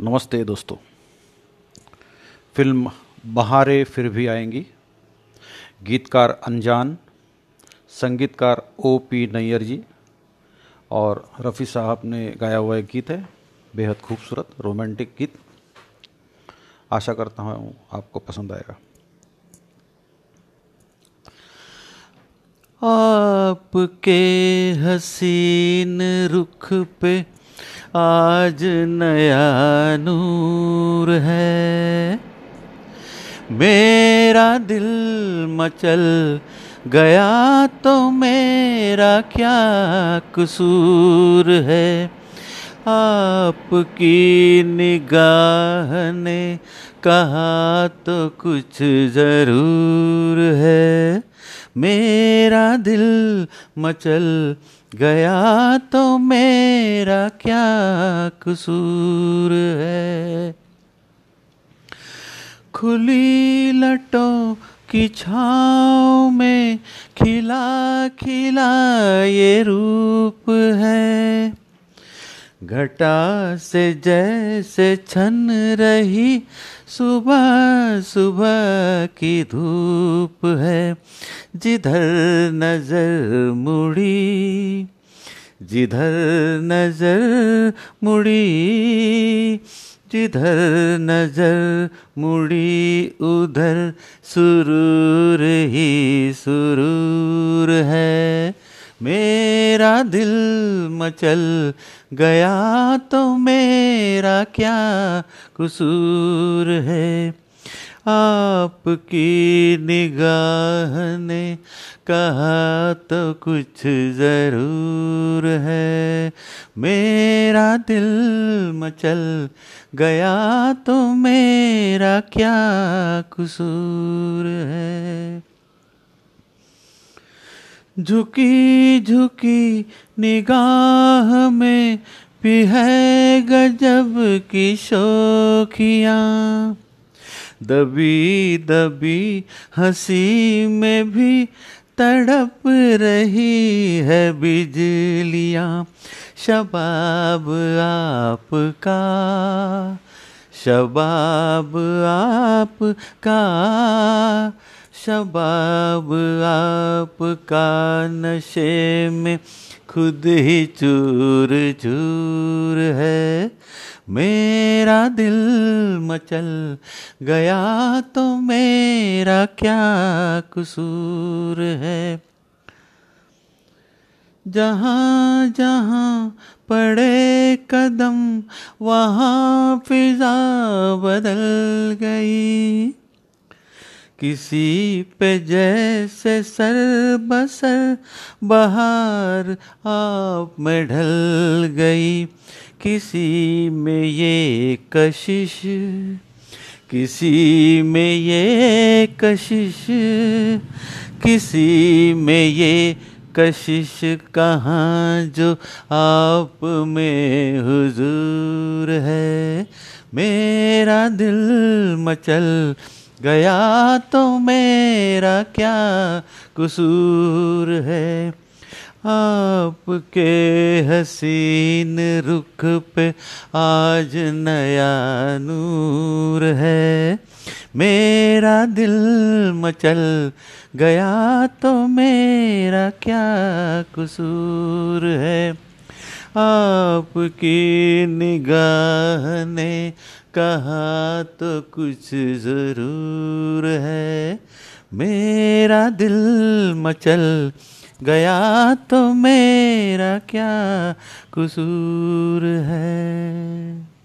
नमस्ते दोस्तों। फ़िल्म बहारें फिर भी आएँगी। गीतकार अनजान, संगीतकार ओ पी नैयर जी और रफ़ी साहब ने गाया हुआ एक गीत है, बेहद खूबसूरत, रोमांटिक गीत। आशा करता हूँ आपको पसंद आएगा। आपके हसीन रुख पे आज नया नूर है। मेरा दिल मचल गया तो मेरा क्या कसूर है। आपकी निगाह ने कहा तो कुछ ज़रूर है। मेरा दिल मचल गया तो मेरा क्या कसूर है? खुली लटों की छाँव में खिला खिला ये रूप है। घटा से जैसे छन रही सुबह सुबह की धूप है। जिधर नज़र मुड़ी, जिधर नज़र मुड़ी, जिधर नज़र मुड़ी, उधर सुरूर ही सुरूर है। मेरा दिल मचल गया तो मेरा क्या कसूर है? आपकी निगाह ने कहा तो कुछ ज़रूर है। मेरा दिल मचल गया तो मेरा क्या कसूर है? झुकी झुकी निगाह में भी है गजब की शोखियाँ। दबी दबी हँसी में भी तड़प रही है बिजलियाँ। शबाब आपका शबाब आपका शबाब आपका नशे में खुद ही चूर चूर है। मेरा दिल मचल गया तो मेरा क्या कसूर है? जहाँ जहाँ पड़े कदम, वहाँ फिजा बदल गई। किसी पे जैसे सर बसर बहार आप में ढल गई। किसी में ये कशिश, किसी में ये कशिश, किसी में ये कशिश कहाँ जो आप में हुजूर है। मेरा दिल मचल गया तो मेरा क्या कसूर है? आपके हसीन रुख पे आज नया नूर है। मेरा दिल मचल गया तो मेरा क्या कसूर है? आपकी निगाह ने कहा तो कुछ ज़रूर है। मेरा दिल मचल गया तो मेरा क्या कसूर है?